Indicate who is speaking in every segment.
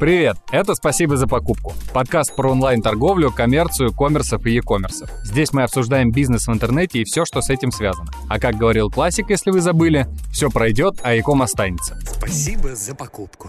Speaker 1: Привет, это «Спасибо за покупку» – подкаст про онлайн-торговлю, коммерцию, коммерсов и e-коммерсов. Здесь мы обсуждаем бизнес в интернете и все, что с этим связано. А как говорил классик, если вы забыли, все пройдет, а e-ком останется.
Speaker 2: Спасибо за покупку.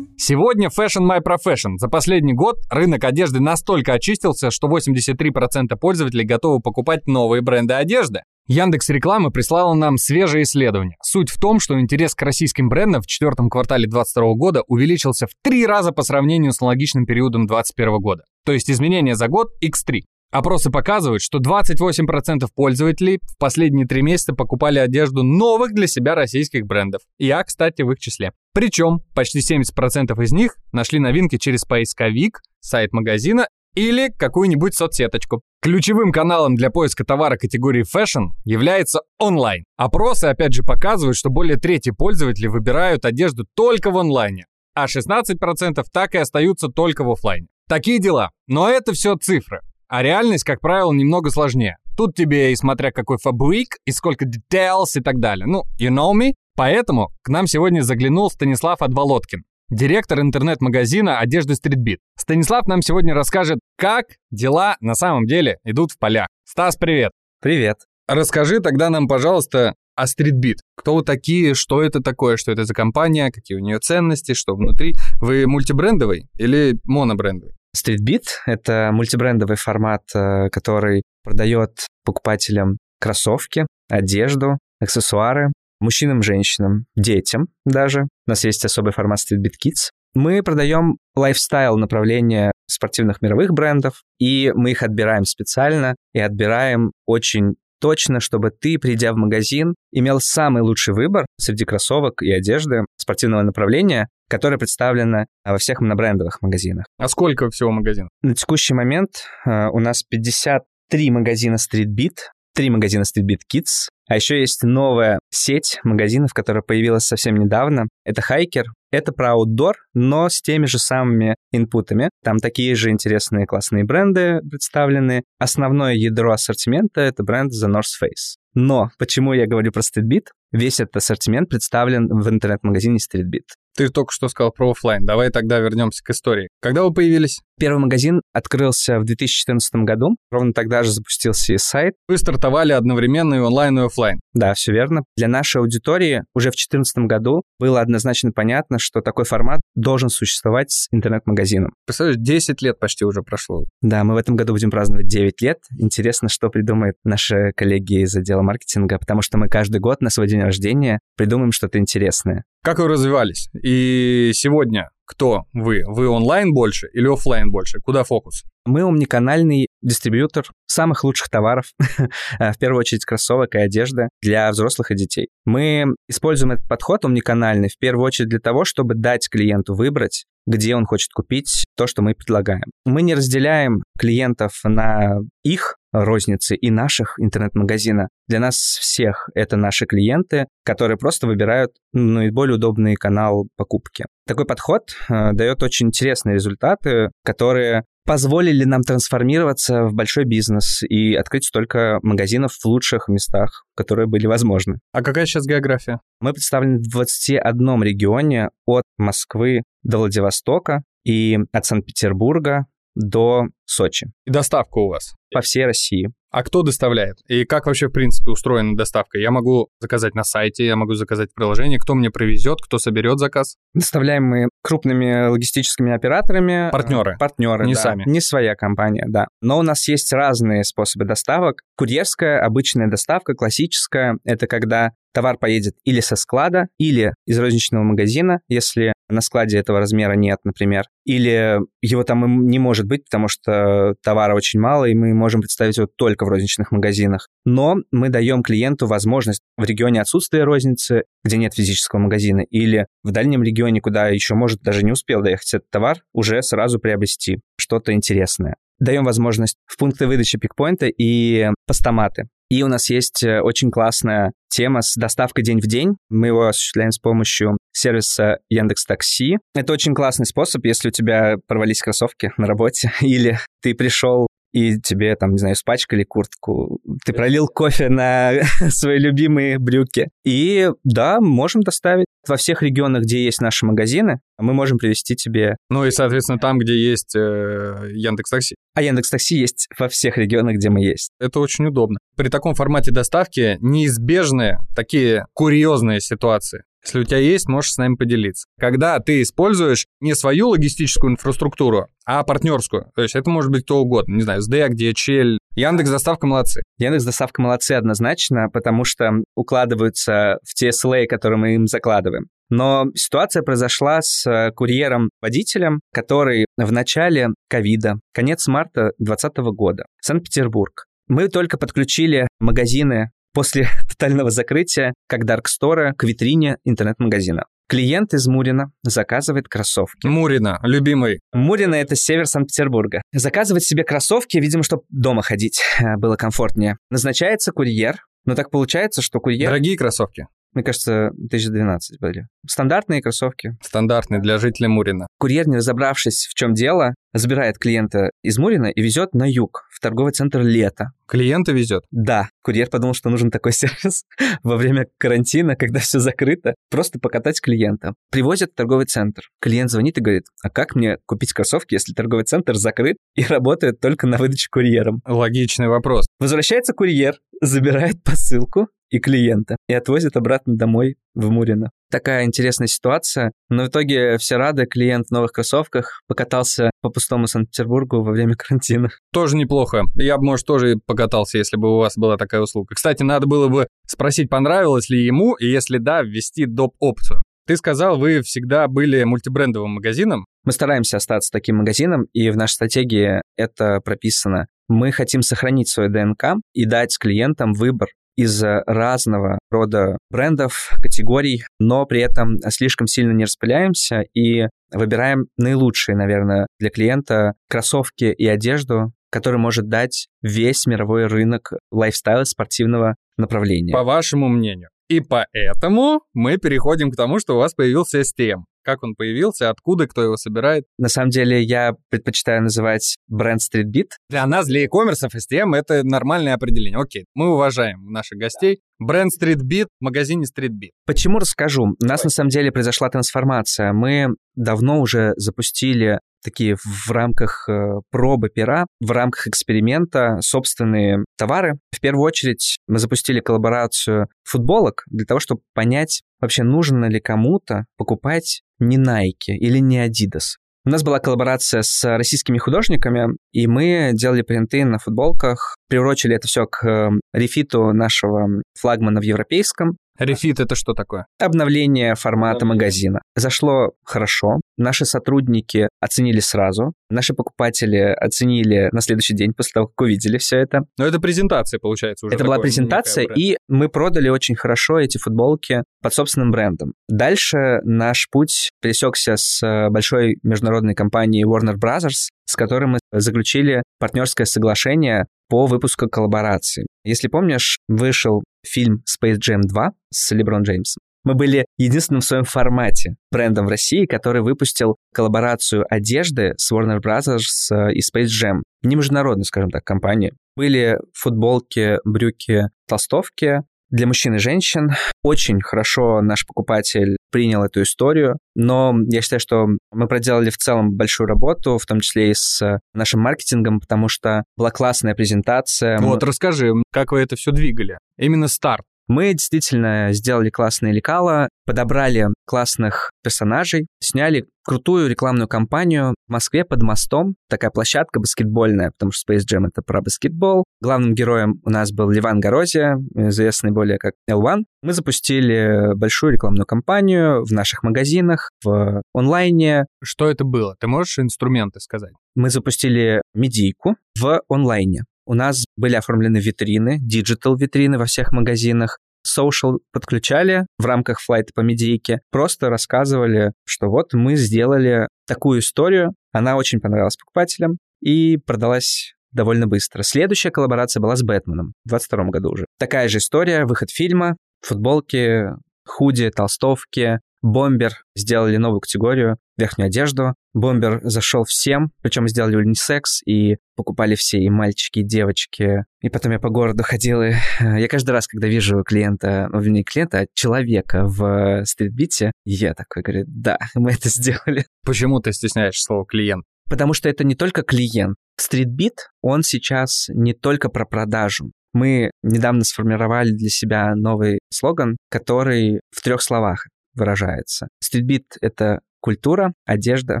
Speaker 1: Сегодня Fashion My Profession. За последний год рынок одежды настолько очистился, что 83% пользователей готовы покупать новые бренды одежды. Яндекс Реклама прислала нам свежее исследование. Суть в том, что интерес к российским брендам в четвертом квартале 2022 года увеличился в три раза по сравнению с аналогичным периодом 2021 года. То есть изменение за год x3. Опросы показывают, что 28% пользователей в последние три месяца покупали одежду новых для себя российских брендов. Я, кстати, в их числе. Причем почти 70% из них нашли новинки через поисковик, сайт магазина или какую-нибудь соцсеточку. Ключевым каналом для поиска товара категории fashion является онлайн. Опросы опять же показывают, что более трети пользователей выбирают одежду только в онлайне, а 16% так и остаются только в офлайне. Такие дела. Но это все цифры. А реальность, как правило, немного сложнее. Тут тебе и смотря какой фабрик, и сколько details и так далее. Ну, you know me? Поэтому к нам сегодня заглянул Станислав Адволоткин, директор интернет-магазина одежды Streetbeat. Станислав нам сегодня расскажет, как дела на самом деле идут в полях. Стас, привет.
Speaker 3: Привет.
Speaker 1: Расскажи тогда нам, пожалуйста, о Streetbeat. Кто вы такие, что это такое, что это за компания, какие у нее ценности, что внутри. Вы мультибрендовый или монобрендовый?
Speaker 3: Streetbeat — это мультибрендовый формат, э, который продает покупателям кроссовки, одежду, аксессуары, мужчинам, женщинам, детям даже. У нас есть особый формат Streetbeat Kids. Мы продаем лайфстайл направления спортивных мировых брендов, и мы их отбираем специально и отбираем очень точно, чтобы ты, придя в магазин, имел самый лучший выбор среди кроссовок и одежды спортивного направления, которое представлено во всех монобрендовых магазинах.
Speaker 1: А сколько всего магазинов?
Speaker 3: На текущий момент э, у нас 53 магазина Street Beat, 3 магазина Street Beat Kids, а еще есть новая сеть магазинов, которая появилась совсем недавно. Это Хайкер. Это про аутдор, но с теми же самыми инпутами. Там такие же интересные классные бренды представлены. Основное ядро ассортимента — это бренд The North Face. Но почему я говорю про StreetBeat? Весь этот ассортимент представлен в интернет-магазине StreetBeat.
Speaker 1: Ты только что сказал про офлайн. Давай тогда вернемся к истории. Когда вы появились?
Speaker 3: Первый магазин открылся в 2014 году. Ровно тогда же запустился и сайт.
Speaker 1: Вы стартовали одновременно и онлайн, и офлайн.
Speaker 3: Да, все верно. Для нашей аудитории уже в 2014 году было однозначно понятно, что такой формат должен существовать с интернет-магазином.
Speaker 1: Представляешь, 10 лет почти уже прошло.
Speaker 3: Да, мы в этом году будем праздновать 9 лет. Интересно, что придумают наши коллеги из отдела маркетинга, потому что мы каждый год на свой день рождения придумаем что-то интересное.
Speaker 1: Как вы развивались? И сегодня кто вы? Вы онлайн больше или офлайн больше? Куда фокус?
Speaker 3: Мы умниканальный дистрибьютор самых лучших товаров, в первую очередь кроссовок и одежды для взрослых и детей. Мы используем этот подход умниканальный в первую очередь для того, чтобы дать клиенту выбрать, где он хочет купить то, что мы предлагаем. Мы не разделяем клиентов на их розницы и наших интернет-магазина. Для нас всех это наши клиенты, которые просто выбирают наиболее удобный канал покупки. Такой подход э, дает очень интересные результаты, которые позволили нам трансформироваться в большой бизнес и открыть столько магазинов в лучших местах, которые были возможны.
Speaker 1: А какая сейчас география?
Speaker 3: Мы представлены в 21 регионе от Москвы до Владивостока и от Санкт-Петербурга до Сочи.
Speaker 1: И доставка у вас?
Speaker 3: По всей России.
Speaker 1: А кто доставляет? И как вообще, в принципе, устроена доставка? Я могу заказать на сайте, я могу заказать в приложении. Кто мне привезет, кто соберет заказ?
Speaker 3: Доставляем мы крупными логистическими операторами.
Speaker 1: Партнеры?
Speaker 3: Партнеры,
Speaker 1: Не
Speaker 3: да.
Speaker 1: сами?
Speaker 3: Не своя компания, да. Но у нас есть разные способы доставок. Курьерская, обычная доставка, классическая. Это когда товар поедет или со склада, или из розничного магазина, если на складе этого размера нет, например. Или его там не может быть, потому что товара очень мало, и мы можем представить его только в розничных магазинах. Но мы даем клиенту возможность в регионе отсутствия розницы, где нет физического магазина, или в дальнем регионе, куда еще, может, даже не успел доехать этот товар, уже сразу приобрести что-то интересное. Даем возможность в пункты выдачи пикпоинта и постаматы. И у нас есть э, очень классная тема с доставкой день в день. Мы его осуществляем с помощью сервиса Яндекс Такси. Это очень классный способ, если у тебя порвались кроссовки на работе, или ты пришел и тебе, там, не знаю, спачкали куртку, ты пролил кофе на свои любимые брюки. И да, можем доставить во всех регионах, где есть наши магазины, мы можем привезти тебе...
Speaker 1: Ну и, соответственно, там, где есть э, Яндекс Такси.
Speaker 3: А Яндекс Такси есть во всех регионах, где мы есть.
Speaker 1: Это очень удобно. При таком формате доставки неизбежны такие курьезные ситуации. Если у тебя есть, можешь с нами поделиться. Когда ты используешь не свою логистическую инфраструктуру, а партнерскую. То есть это может быть кто угодно. Не знаю, СДЭК, DHL, Яндекс Доставка молодцы.
Speaker 3: Яндекс Доставка молодцы однозначно, потому что укладываются в те SLA, которые мы им закладываем. Но ситуация произошла с э, курьером-водителем, который в начале ковида, конец марта 2020 года, Санкт-Петербург. Мы только подключили магазины после тотального закрытия как Dark Store к витрине интернет-магазина. Клиент из Мурина заказывает кроссовки.
Speaker 1: Мурина, любимый.
Speaker 3: Мурина — это север Санкт-Петербурга. Заказывает себе кроссовки, видимо, чтобы дома ходить э, было комфортнее. Назначается курьер, но так получается, что курьер...
Speaker 1: Дорогие кроссовки.
Speaker 3: Мне кажется, 1012 были. Стандартные кроссовки.
Speaker 1: Стандартные для жителя Мурина.
Speaker 3: Курьер, не разобравшись, в чем дело, забирает клиента из Мурина и везет на юг, в торговый центр «Лето».
Speaker 1: Клиента везет?
Speaker 3: Да. Курьер подумал, что нужен такой сервис во время карантина, когда все закрыто, просто покатать клиента. Привозят в торговый центр. Клиент звонит и говорит, а как мне купить кроссовки, если торговый центр закрыт и работает только на выдачу курьером?
Speaker 1: Логичный вопрос.
Speaker 3: Возвращается курьер, забирает посылку, и клиента, и отвозит обратно домой в Мурино. Такая интересная ситуация, но в итоге все рады, клиент в новых кроссовках покатался по пустому Санкт-Петербургу во время карантина.
Speaker 1: Тоже неплохо. Я бы, может, тоже покатался, если бы у вас была такая услуга. Кстати, надо было бы спросить, понравилось ли ему, и если да, ввести доп-опцию. Ты сказал, вы всегда были мультибрендовым магазином.
Speaker 3: Мы стараемся остаться таким магазином, и в нашей стратегии это прописано. Мы хотим сохранить свою ДНК и дать клиентам выбор из разного рода брендов, категорий, но при этом слишком сильно не распыляемся и выбираем наилучшие, наверное, для клиента кроссовки и одежду, который может дать весь мировой рынок лайфстайла спортивного направления.
Speaker 1: По вашему мнению. И поэтому мы переходим к тому, что у вас появился STM. Как он появился, откуда, кто его собирает?
Speaker 3: На самом деле я предпочитаю называть бренд StreetBeat.
Speaker 1: Для нас, для e-commerce, STM — это нормальное определение. Окей, мы уважаем наших гостей. Бренд StreetBeat в магазине StreetBeat.
Speaker 3: Почему расскажу? У нас на самом деле произошла трансформация. Мы давно уже запустили такие в рамках э, пробы пера, в рамках эксперимента собственные товары. В первую очередь мы запустили коллаборацию футболок для того, чтобы понять, вообще нужно ли кому-то покупать не Nike или не Adidas. У нас была коллаборация с российскими художниками, и мы делали принты на футболках, приурочили это все к э, рефиту нашего флагмана в европейском.
Speaker 1: Рефит это что такое?
Speaker 3: Обновление формата магазина. Зашло хорошо. Наши сотрудники оценили сразу. Наши покупатели оценили на следующий день после того, как увидели все это.
Speaker 1: Но это презентация, получается, уже.
Speaker 3: Это была презентация, и мы продали очень хорошо эти футболки под собственным брендом. Дальше наш путь пересекся с э, большой международной компанией Warner Brothers, с которой мы заключили партнерское соглашение по выпуску коллаборации. Если помнишь, вышел фильм Space Jam 2 с Леброн Джеймсом. Мы были единственным в своем формате брендом в России, который выпустил коллаборацию одежды с Warner Brothers э, и Space Jam. Не международная, скажем так, компания. Были футболки, брюки, толстовки, для мужчин и женщин. Очень хорошо наш покупатель принял эту историю, но я считаю, что мы проделали в целом большую работу, в том числе и с нашим маркетингом, потому что была классная презентация.
Speaker 1: Вот, расскажи, как вы это все двигали? Именно старт.
Speaker 3: Мы действительно сделали классные лекала, подобрали классных персонажей, сняли крутую рекламную кампанию в Москве под мостом. Такая площадка баскетбольная, потому что Space Jam — это про баскетбол. Главным героем у нас был Ливан Горозия, известный более как L1. Мы запустили большую рекламную кампанию в наших магазинах, в онлайне.
Speaker 1: Что это было? Ты можешь инструменты сказать?
Speaker 3: Мы запустили медийку в онлайне. У нас были оформлены витрины, digital витрины во всех магазинах. Social подключали в рамках флайта по медийке, просто рассказывали, что вот мы сделали такую историю, она очень понравилась покупателям и продалась довольно быстро. Следующая коллаборация была с Бэтменом в 22 году уже. Такая же история, выход фильма, футболки, худи, толстовки, Бомбер сделали новую категорию, верхнюю одежду. Бомбер зашел всем, причем сделали унисекс, и покупали все, и мальчики, и девочки. И потом я по городу ходил, и я каждый раз, когда вижу клиента, ну, не клиента, а человека в стритбите, я такой говорю, да, мы это сделали.
Speaker 1: Почему ты стесняешь слово «клиент»?
Speaker 3: Потому что это не только клиент. Стритбит, он сейчас не только про продажу. Мы недавно сформировали для себя новый слоган, который в трех словах выражается. Стритбит — это культура, одежда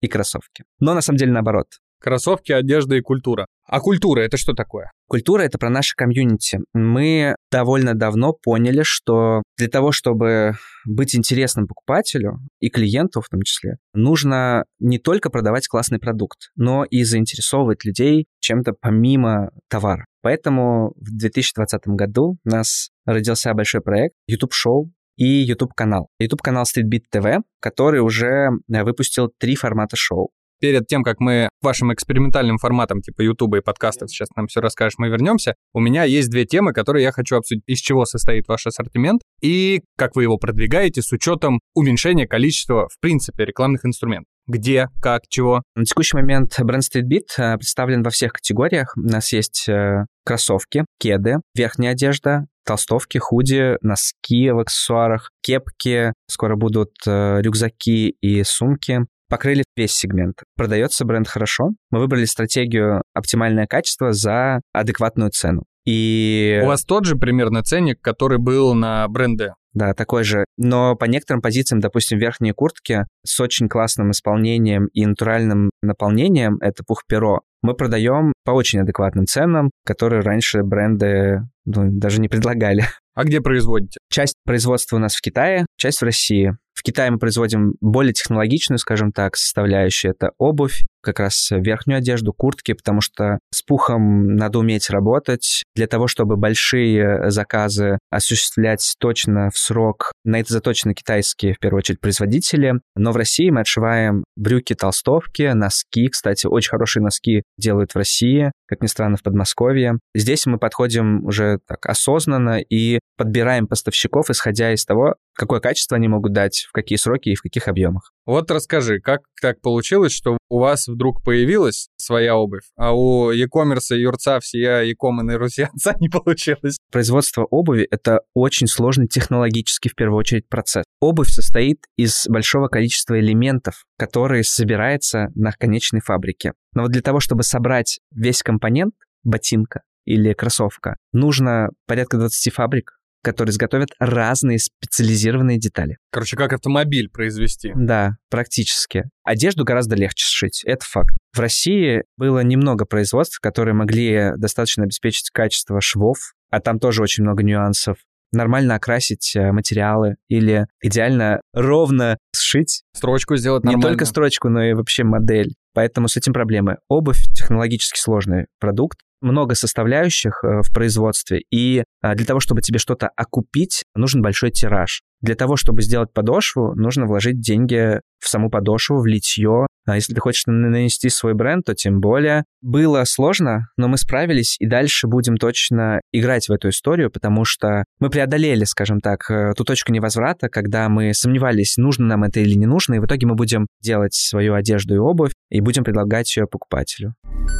Speaker 3: и кроссовки. Но на самом деле наоборот.
Speaker 1: Кроссовки, одежда и культура. А культура — это что такое?
Speaker 3: Культура — это про наше комьюнити. Мы довольно давно поняли, что для того, чтобы быть интересным покупателю и клиенту в том числе, нужно не только продавать классный продукт, но и заинтересовывать людей чем-то помимо товара. Поэтому в 2020 году у нас родился большой проект YouTube-шоу и YouTube-канал. YouTube-канал Streetbeat TV, который уже выпустил три формата шоу
Speaker 1: перед тем, как мы к вашим экспериментальным форматам типа Ютуба и подкастов сейчас нам все расскажешь, мы вернемся, у меня есть две темы, которые я хочу обсудить. Из чего состоит ваш ассортимент и как вы его продвигаете с учетом уменьшения количества, в принципе, рекламных инструментов. Где, как, чего?
Speaker 3: На текущий момент бренд Streetbeat э, представлен во всех категориях. У нас есть э, кроссовки, кеды, верхняя одежда, толстовки, худи, носки в аксессуарах, кепки, скоро будут э, рюкзаки и сумки, покрыли весь сегмент. Продается бренд хорошо. Мы выбрали стратегию оптимальное качество за адекватную цену. И...
Speaker 1: У вас тот же примерно ценник, который был на бренде?
Speaker 3: Да, такой же. Но по некоторым позициям, допустим, верхние куртки с очень классным исполнением и натуральным наполнением, это пух-перо, мы продаем по очень адекватным ценам, которые раньше бренды ну, даже не предлагали.
Speaker 1: А где производите?
Speaker 3: Часть производства у нас в Китае, часть в России. Китае мы производим более технологичную, скажем так, составляющую. Это обувь, как раз верхнюю одежду, куртки, потому что с пухом надо уметь работать. Для того, чтобы большие заказы осуществлять точно в срок, на это заточены китайские, в первую очередь, производители. Но в России мы отшиваем брюки, толстовки, носки. Кстати, очень хорошие носки делают в России, как ни странно, в Подмосковье. Здесь мы подходим уже так осознанно и подбираем поставщиков, исходя из того, какое качество они могут дать, в какие сроки и в каких объемах.
Speaker 1: Вот расскажи, как так получилось, что у вас вдруг появилась своя обувь, а у e-commerce, юрца, всея e-com и русианца не получилось?
Speaker 3: Производство обуви — это очень сложный технологический, в первую очередь, процесс. Обувь состоит из большого количества элементов, которые собираются на конечной фабрике. Но вот для того, чтобы собрать весь компонент ботинка или кроссовка, нужно порядка 20 фабрик, которые изготовят разные специализированные детали.
Speaker 1: Короче, как автомобиль произвести.
Speaker 3: Да, практически. Одежду гораздо легче сшить, это факт. В России было немного производств, которые могли достаточно обеспечить качество швов, а там тоже очень много нюансов нормально окрасить э, материалы или идеально ровно сшить.
Speaker 1: Строчку сделать
Speaker 3: нормально. Не только строчку, но и вообще модель. Поэтому с этим проблемы. Обувь — технологически сложный продукт, много составляющих э, в производстве, и а, для того, чтобы тебе что-то окупить, нужен большой тираж. Для того, чтобы сделать подошву, нужно вложить деньги в саму подошву, в литье. А если ты хочешь нанести свой бренд, то тем более. Было сложно, но мы справились, и дальше будем точно играть в эту историю, потому что мы преодолели, скажем так, э, ту точку невозврата, когда мы сомневались, нужно нам это или не нужно, и в итоге мы будем делать свою одежду и обувь, и будем предлагать ее покупателю.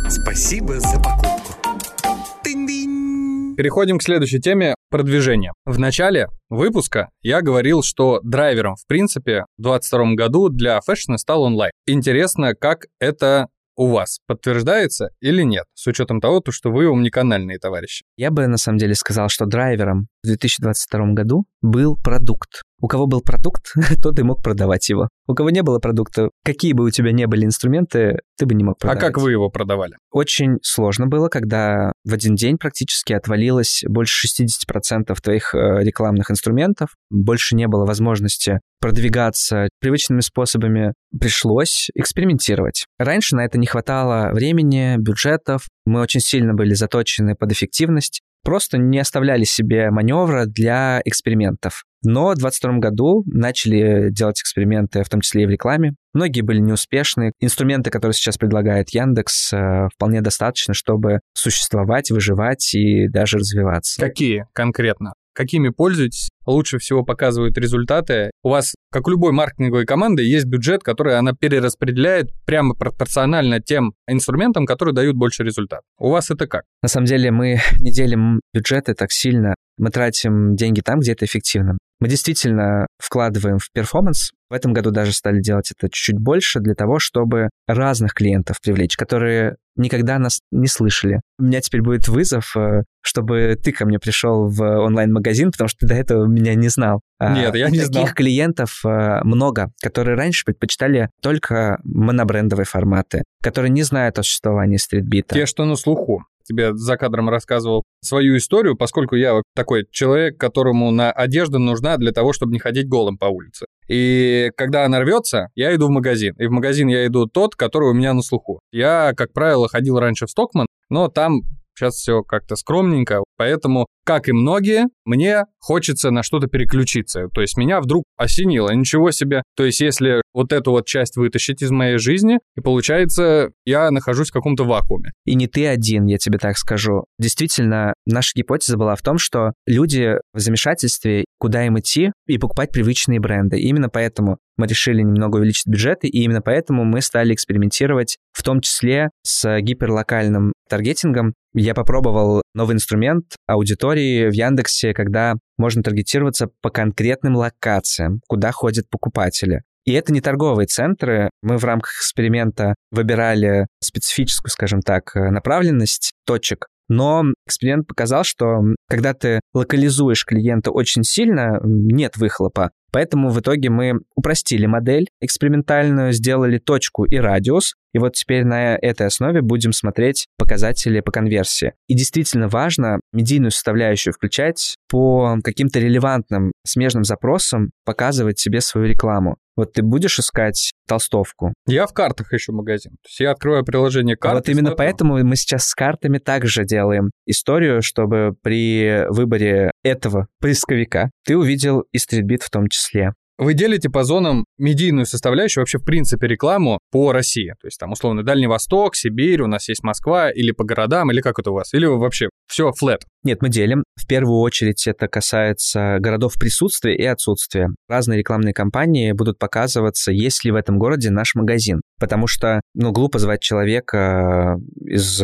Speaker 2: Спасибо за покупку.
Speaker 1: Переходим к следующей теме – продвижение. В начале выпуска я говорил, что драйвером, в принципе, в 2022 году для фэшна стал онлайн. Интересно, как это у вас подтверждается или нет, с учетом того, что вы умниканальные товарищи?
Speaker 3: Я бы на самом деле сказал, что драйвером в 2022 году был продукт. У кого был продукт, тот и мог продавать его. У кого не было продукта, какие бы у тебя не были инструменты, ты бы не мог продавать.
Speaker 1: А как вы его продавали?
Speaker 3: Очень сложно было, когда в один день практически отвалилось больше 60% твоих э, рекламных инструментов, больше не было возможности продвигаться привычными способами, пришлось экспериментировать. Раньше на это не хватало времени, бюджетов, мы очень сильно были заточены под эффективность, просто не оставляли себе маневра для экспериментов. Но в 2022 году начали делать эксперименты, в том числе и в рекламе. Многие были неуспешны. Инструменты, которые сейчас предлагает Яндекс, э, вполне достаточно, чтобы существовать, выживать и даже развиваться.
Speaker 1: Какие конкретно? Какими пользуетесь, лучше всего показывают результаты. У вас, как у любой маркетинговой команды, есть бюджет, который она перераспределяет прямо пропорционально тем инструментам, которые дают больше результат. У вас это как?
Speaker 3: На самом деле мы не делим бюджеты так сильно. Мы тратим деньги там, где это эффективно. Мы действительно вкладываем в перформанс. В этом году даже стали делать это чуть-чуть больше для того, чтобы разных клиентов привлечь, которые никогда нас не слышали. У меня теперь будет вызов, э, чтобы ты ко мне пришел в онлайн-магазин, потому что ты до этого меня не знал.
Speaker 1: А Нет, я не
Speaker 3: Таких
Speaker 1: знал.
Speaker 3: Таких клиентов э, много, которые раньше предпочитали только монобрендовые форматы, которые не знают о существовании стритбита.
Speaker 1: Те, что на слуху тебе за кадром рассказывал свою историю, поскольку я такой человек, которому на одежда нужна для того, чтобы не ходить голым по улице. И когда она рвется, я иду в магазин. И в магазин я иду тот, который у меня на слуху. Я, как правило, ходил раньше в Стокман, но там Сейчас все как-то скромненько, поэтому, как и многие, мне хочется на что-то переключиться. То есть меня вдруг осенило, ничего себе. То есть если вот эту вот часть вытащить из моей жизни, и получается, я нахожусь в каком-то вакууме.
Speaker 3: И не ты один, я тебе так скажу. Действительно, наша гипотеза была в том, что люди в замешательстве, куда им идти и покупать привычные бренды. И именно поэтому мы решили немного увеличить бюджеты, и именно поэтому мы стали экспериментировать, в том числе с гиперлокальным таргетингом. Я попробовал новый инструмент аудитории в Яндексе, когда можно таргетироваться по конкретным локациям, куда ходят покупатели. И это не торговые центры. Мы в рамках эксперимента выбирали специфическую, скажем так, направленность точек, но эксперимент показал, что когда ты локализуешь клиента очень сильно, нет выхлопа. Поэтому в итоге мы упростили модель экспериментальную, сделали точку и радиус, и вот теперь на этой основе будем смотреть показатели по конверсии. И действительно важно медийную составляющую включать по каким-то релевантным смежным запросам, показывать себе свою рекламу. Вот ты будешь искать толстовку?
Speaker 1: Я в картах ищу магазин. То есть я открываю приложение карты.
Speaker 3: Вот именно поэтому мы сейчас с картами также делаем историю, чтобы при выборе этого поисковика ты увидел и стритбит в том числе.
Speaker 1: Вы делите по зонам медийную составляющую, вообще в принципе рекламу по России. То есть там условно Дальний Восток, Сибирь, у нас есть Москва, или по городам, или как это у вас? Или вообще все флет?
Speaker 3: Нет, мы делим. В первую очередь это касается городов присутствия и отсутствия. Разные рекламные кампании будут показываться, есть ли в этом городе наш магазин. Потому что, ну, глупо звать человека из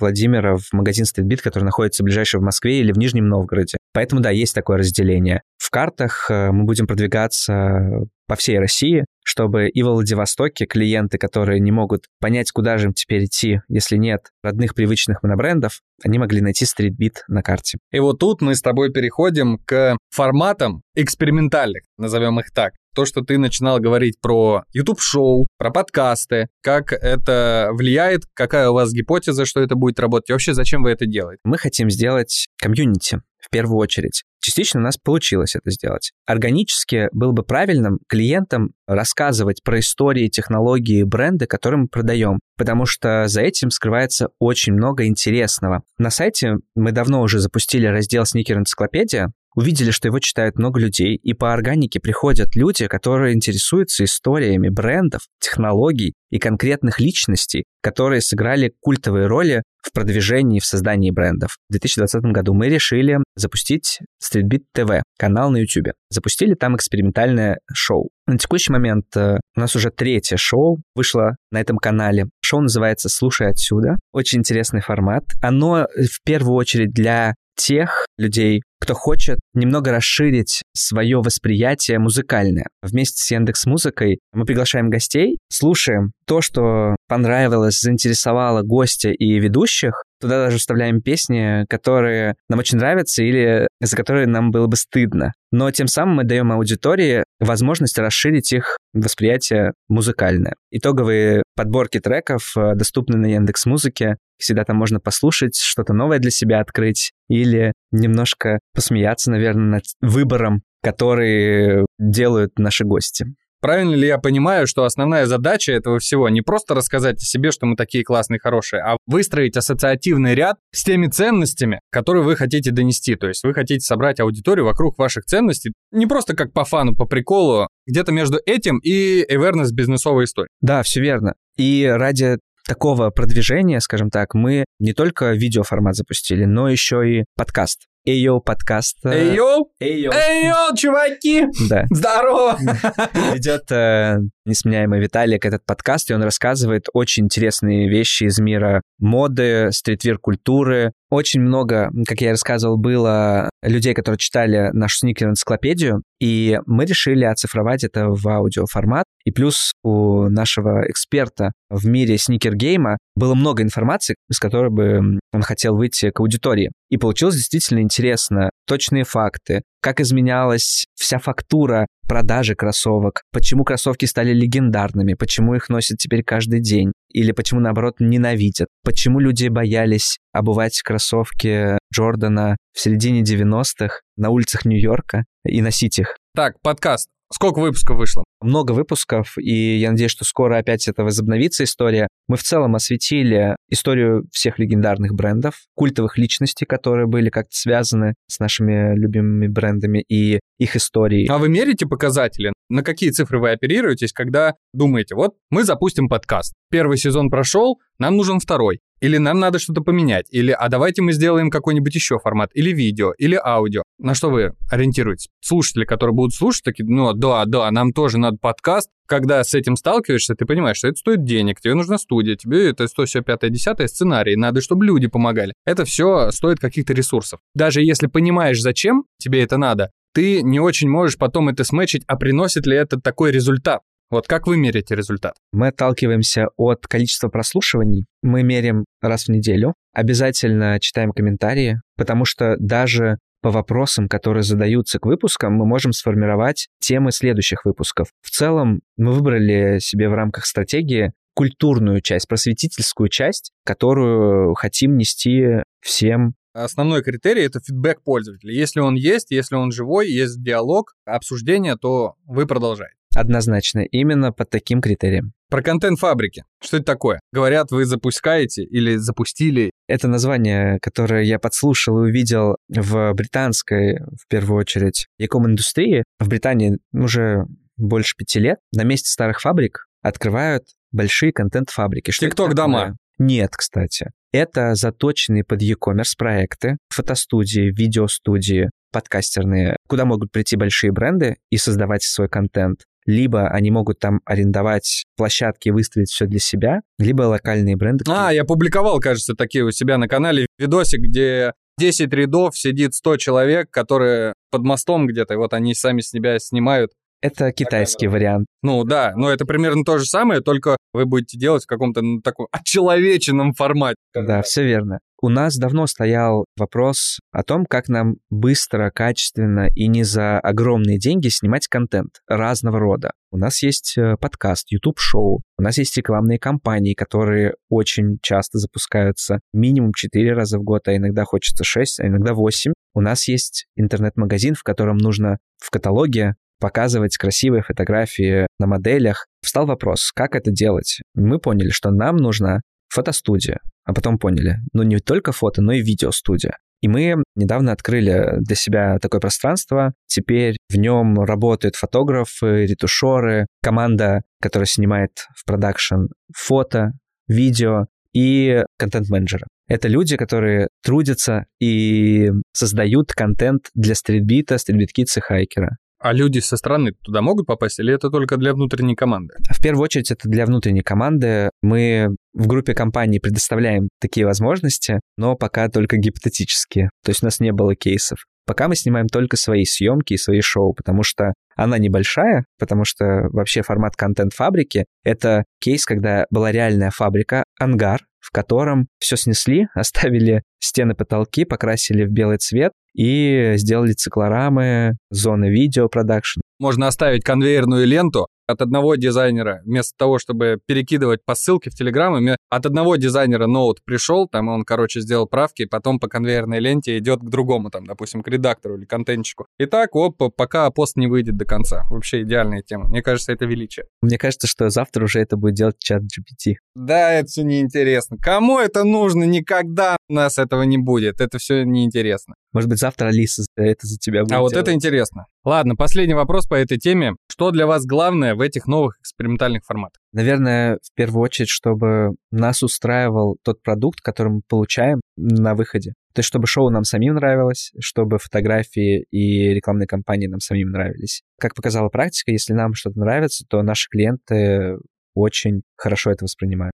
Speaker 3: Владимира в магазин Streetbeat, который находится ближайший в Москве или в Нижнем Новгороде. Поэтому, да, есть такое разделение. Картах э, мы будем продвигаться по всей России, чтобы и в Владивостоке клиенты, которые не могут понять, куда же им теперь идти, если нет родных привычных монобрендов, они могли найти стритбит на карте.
Speaker 1: И вот тут мы с тобой переходим к форматам экспериментальных, назовем их так. То, что ты начинал говорить про YouTube-шоу, про подкасты, как это влияет, какая у вас гипотеза, что это будет работать, и вообще зачем вы это делаете?
Speaker 3: Мы хотим сделать комьюнити в первую очередь. Частично у нас получилось это сделать. Органически было бы правильным клиентам рассказывать про истории, технологии, бренды, которые мы продаем, потому что за этим скрывается очень много интересного. На сайте мы давно уже запустили раздел «Сникер энциклопедия», увидели, что его читают много людей, и по органике приходят люди, которые интересуются историями брендов, технологий и конкретных личностей, которые сыграли культовые роли в продвижении и в создании брендов. В 2020 году мы решили запустить Streetbeat TV, канал на YouTube. Запустили там экспериментальное шоу. На текущий момент э, у нас уже третье шоу вышло на этом канале. Шоу называется «Слушай отсюда». Очень интересный формат. Оно в первую очередь для тех людей, кто хочет немного расширить свое восприятие музыкальное. Вместе с Яндекс Музыкой мы приглашаем гостей, слушаем то, что понравилось, заинтересовало гостя и ведущих. Туда даже вставляем песни, которые нам очень нравятся или за которые нам было бы стыдно. Но тем самым мы даем аудитории возможность расширить их восприятие музыкальное. Итоговые подборки треков э, доступны на Яндекс Музыке. Всегда там можно послушать, что-то новое для себя открыть или немножко посмеяться, наверное, над выбором, который делают наши гости.
Speaker 1: Правильно ли я понимаю, что основная задача этого всего не просто рассказать о себе, что мы такие классные, хорошие, а выстроить ассоциативный ряд с теми ценностями, которые вы хотите донести. То есть вы хотите собрать аудиторию вокруг ваших ценностей, не просто как по фану, по приколу, где-то между этим и awareness бизнесовой истории.
Speaker 3: Да, все верно. И ради такого продвижения, скажем так, мы не только видеоформат запустили, но еще и подкаст. Эйо подкаста.
Speaker 1: Эйо!
Speaker 3: Эйо.
Speaker 1: Эйо, чуваки!
Speaker 3: Да.
Speaker 1: Здорово!
Speaker 3: Ведет э, несменяемый Виталик этот подкаст, и он рассказывает очень интересные вещи из мира моды, стритвир-культуры. Очень много, как я рассказывал, было людей, которые читали нашу сникер-энциклопедию, и мы решили оцифровать это в аудиоформат. И плюс у нашего эксперта в мире сникер-гейма было много информации, с которой бы он хотел выйти к аудитории. И получилось действительно интересно. Точные факты, как изменялась вся фактура продажи кроссовок, почему кроссовки стали легендарными, почему их носят теперь каждый день, или почему, наоборот, ненавидят, почему люди боялись обувать кроссовки Джордана в середине 90-х на улицах Нью-Йорка и носить их.
Speaker 1: Так, подкаст. Сколько выпусков вышло?
Speaker 3: Много выпусков, и я надеюсь, что скоро опять это возобновится история. Мы в целом осветили историю всех легендарных брендов, культовых личностей, которые были как-то связаны с нашими любимыми брендами и их историей.
Speaker 1: А вы мерите показатели? На какие цифры вы оперируетесь, когда думаете, вот мы запустим подкаст. Первый сезон прошел, нам нужен второй. Или нам надо что-то поменять. Или а давайте мы сделаем какой-нибудь еще формат. Или видео, или аудио. На что вы ориентируетесь? Слушатели, которые будут слушать, такие, ну да, да, нам тоже надо подкаст. Когда с этим сталкиваешься, ты понимаешь, что это стоит денег, тебе нужна студия, тебе это 100, все 5, 10 сценарий, надо, чтобы люди помогали. Это все стоит каких-то ресурсов. Даже если понимаешь, зачем тебе это надо, ты не очень можешь потом это сметчить, а приносит ли это такой результат. Вот как вы меряете результат?
Speaker 3: Мы отталкиваемся от количества прослушиваний. Мы меряем раз в неделю. Обязательно читаем комментарии, потому что даже по вопросам, которые задаются к выпускам, мы можем сформировать темы следующих выпусков. В целом, мы выбрали себе в рамках стратегии культурную часть, просветительскую часть, которую хотим нести всем
Speaker 1: Основной критерий — это фидбэк пользователя. Если он есть, если он живой, есть диалог, обсуждение, то вы продолжаете.
Speaker 3: Однозначно, именно под таким критерием.
Speaker 1: Про контент фабрики. Что это такое? Говорят, вы запускаете или запустили.
Speaker 3: Это название, которое я подслушал и увидел в британской, в первую очередь, яком-индустрии. В Британии уже больше пяти лет на месте старых фабрик открывают большие контент-фабрики.
Speaker 1: Тикток-дома.
Speaker 3: Нет, кстати. Это заточенные под e-commerce проекты, фотостудии, видеостудии, подкастерные, куда могут прийти большие бренды и создавать свой контент. Либо они могут там арендовать площадки выставить все для себя, либо локальные бренды.
Speaker 1: А, я публиковал, кажется, такие у себя на канале видосик, где 10 рядов сидит 100 человек, которые под мостом где-то, и вот они сами с себя снимают
Speaker 3: это китайский вариант.
Speaker 1: Ну да, но это примерно то же самое, только вы будете делать в каком-то ну, таком очеловеченном формате.
Speaker 3: Да, все верно. У нас давно стоял вопрос о том, как нам быстро, качественно и не за огромные деньги снимать контент разного рода. У нас есть э, подкаст, YouTube-шоу, у нас есть рекламные кампании, которые очень часто запускаются минимум 4 раза в год, а иногда хочется 6, а иногда 8. У нас есть интернет-магазин, в котором нужно в каталоге показывать красивые фотографии на моделях. Встал вопрос, как это делать? Мы поняли, что нам нужна фотостудия, а потом поняли, ну не только фото, но и видеостудия. И мы недавно открыли для себя такое пространство. Теперь в нем работают фотографы, ретушеры, команда, которая снимает в продакшн фото, видео и контент-менеджеры. Это люди, которые трудятся и создают контент для стритбита, стритбит-кидса, хайкера.
Speaker 1: А люди со стороны туда могут попасть, или это только для внутренней команды?
Speaker 3: В первую очередь это для внутренней команды. Мы в группе компаний предоставляем такие возможности, но пока только гипотетические. То есть у нас не было кейсов. Пока мы снимаем только свои съемки и свои шоу, потому что она небольшая, потому что вообще формат контент-фабрики — это кейс, когда была реальная фабрика, ангар, в котором все снесли, оставили стены, потолки, покрасили в белый цвет, и сделали циклорамы, зоны видео продакшн.
Speaker 1: Можно оставить конвейерную ленту, от одного дизайнера, вместо того, чтобы перекидывать по ссылке в Телеграм, от одного дизайнера ноут пришел, там он, короче, сделал правки, и потом по конвейерной ленте идет к другому, там, допустим, к редактору или контентчику. И так, оп, пока пост не выйдет до конца. Вообще идеальная тема. Мне кажется, это величие.
Speaker 3: Мне кажется, что завтра уже это будет делать чат GPT.
Speaker 1: Да, это все неинтересно. Кому это нужно? Никогда. У нас этого не будет. Это все неинтересно.
Speaker 3: Может быть, завтра Алиса это за тебя будет
Speaker 1: А вот
Speaker 3: делать.
Speaker 1: это интересно. Ладно, последний вопрос по этой теме. Что для вас главное в этих новых экспериментальных форматах?
Speaker 3: Наверное, в первую очередь, чтобы нас устраивал тот продукт, который мы получаем на выходе. То есть, чтобы шоу нам самим нравилось, чтобы фотографии и рекламные кампании нам самим нравились. Как показала практика, если нам что-то нравится, то наши клиенты очень хорошо это воспринимают.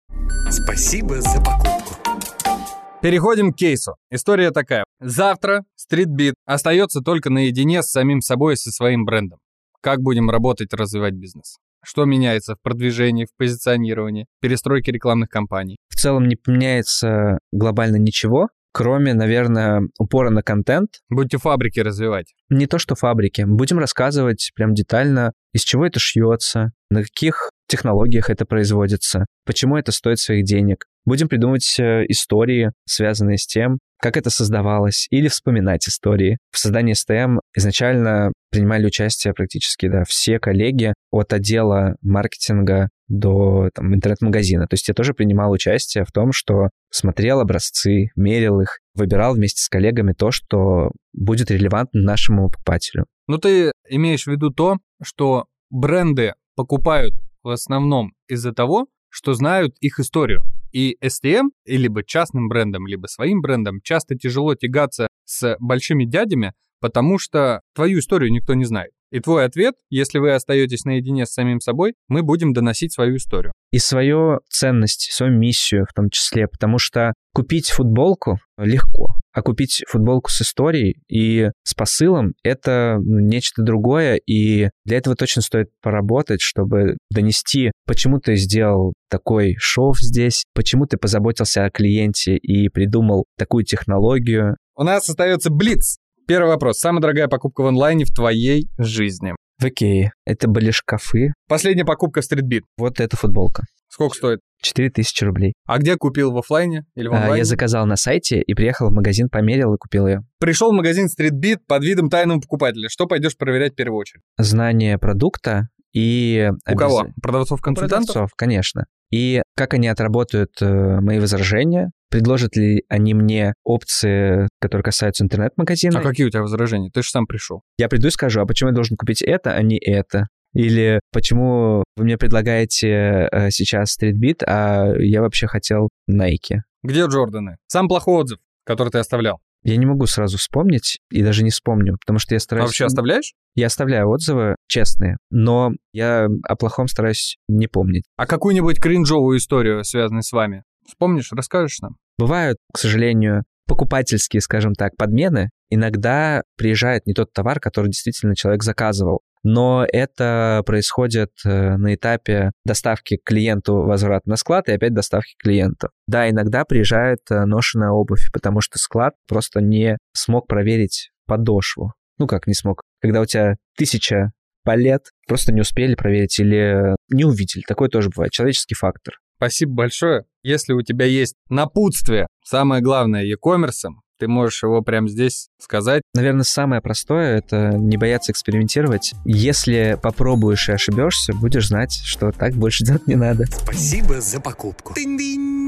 Speaker 2: Спасибо за покупку.
Speaker 1: Переходим к кейсу. История такая. Завтра StreetBeat остается только наедине с самим собой и со своим брендом. Как будем работать, развивать бизнес? Что меняется в продвижении, в позиционировании, перестройке рекламных кампаний?
Speaker 3: В целом не поменяется глобально ничего, кроме, наверное, упора на контент.
Speaker 1: Будете фабрики развивать.
Speaker 3: Не то, что фабрики. Будем рассказывать прям детально, из чего это шьется, на каких технологиях это производится, почему это стоит своих денег. Будем придумывать э, истории, связанные с тем, как это создавалось, или вспоминать истории. В создании STM изначально принимали участие практически да, все коллеги от отдела маркетинга до там, интернет-магазина. То есть я тоже принимал участие в том, что смотрел образцы, мерил их, выбирал вместе с коллегами то, что будет релевантно нашему покупателю.
Speaker 1: Ну, ты имеешь в виду то, что бренды покупают в основном из-за того, что знают их историю. И STM, либо частным брендом, либо своим брендом, часто тяжело тягаться с большими дядями, потому что твою историю никто не знает. И твой ответ, если вы остаетесь наедине с самим собой, мы будем доносить свою историю.
Speaker 3: И свою ценность, свою миссию в том числе, потому что купить футболку легко, а купить футболку с историей и с посылом — это ну, нечто другое, и для этого точно стоит поработать, чтобы донести, почему ты сделал такой шов здесь, почему ты позаботился о клиенте и придумал такую технологию.
Speaker 1: У нас остается Блиц. Первый вопрос. Самая дорогая покупка в онлайне в твоей жизни?
Speaker 3: В Икее. Это были шкафы.
Speaker 1: Последняя покупка в StreetBeat.
Speaker 3: Вот эта футболка.
Speaker 1: Сколько стоит?
Speaker 3: 4000 рублей.
Speaker 1: А где купил в офлайне или в
Speaker 3: А,
Speaker 1: онлайне?
Speaker 3: Я заказал на сайте и приехал в магазин, померил и купил ее.
Speaker 1: Пришел в магазин StreetBeat под видом тайного покупателя. Что пойдешь проверять в первую очередь?
Speaker 3: Знание продукта и...
Speaker 1: У кого?
Speaker 3: обяз-
Speaker 1: Продавцов-консультантов?
Speaker 3: Продавцов, конечно. И как они отработают э, мои возражения, предложат ли они мне опции, которые касаются интернет-магазина.
Speaker 1: А какие у тебя возражения? Ты же сам пришел.
Speaker 3: Я приду и скажу, а почему я должен купить это, а не это? Или почему вы мне предлагаете э, сейчас StreetBeat, а я вообще хотел Nike?
Speaker 1: Где Джорданы? Сам плохой отзыв, который ты оставлял.
Speaker 3: Я не могу сразу вспомнить и даже не вспомню, потому что я
Speaker 1: А
Speaker 3: стараюсь...
Speaker 1: вообще оставляешь?
Speaker 3: Я оставляю отзывы честные, но я о плохом стараюсь не помнить.
Speaker 1: А какую-нибудь кринжовую историю, связанную с вами? Вспомнишь, расскажешь нам?
Speaker 3: Бывают, к сожалению, покупательские, скажем так, подмены. Иногда приезжает не тот товар, который действительно человек заказывал. Но это происходит э, на этапе доставки клиенту возврат на склад и опять доставки клиенту. Да, иногда приезжает э, ношеная обувь, потому что склад просто не смог проверить подошву. Ну как не смог? Когда у тебя тысяча палет, просто не успели проверить или не увидели. Такое тоже бывает. Человеческий фактор.
Speaker 1: Спасибо большое. Если у тебя есть напутствие, самое главное, e-commerce, ты можешь его прямо здесь сказать.
Speaker 3: Наверное, самое простое — это не бояться экспериментировать. Если попробуешь и ошибешься, будешь знать, что так больше делать не надо.
Speaker 2: Спасибо за покупку. Тынь-дынь.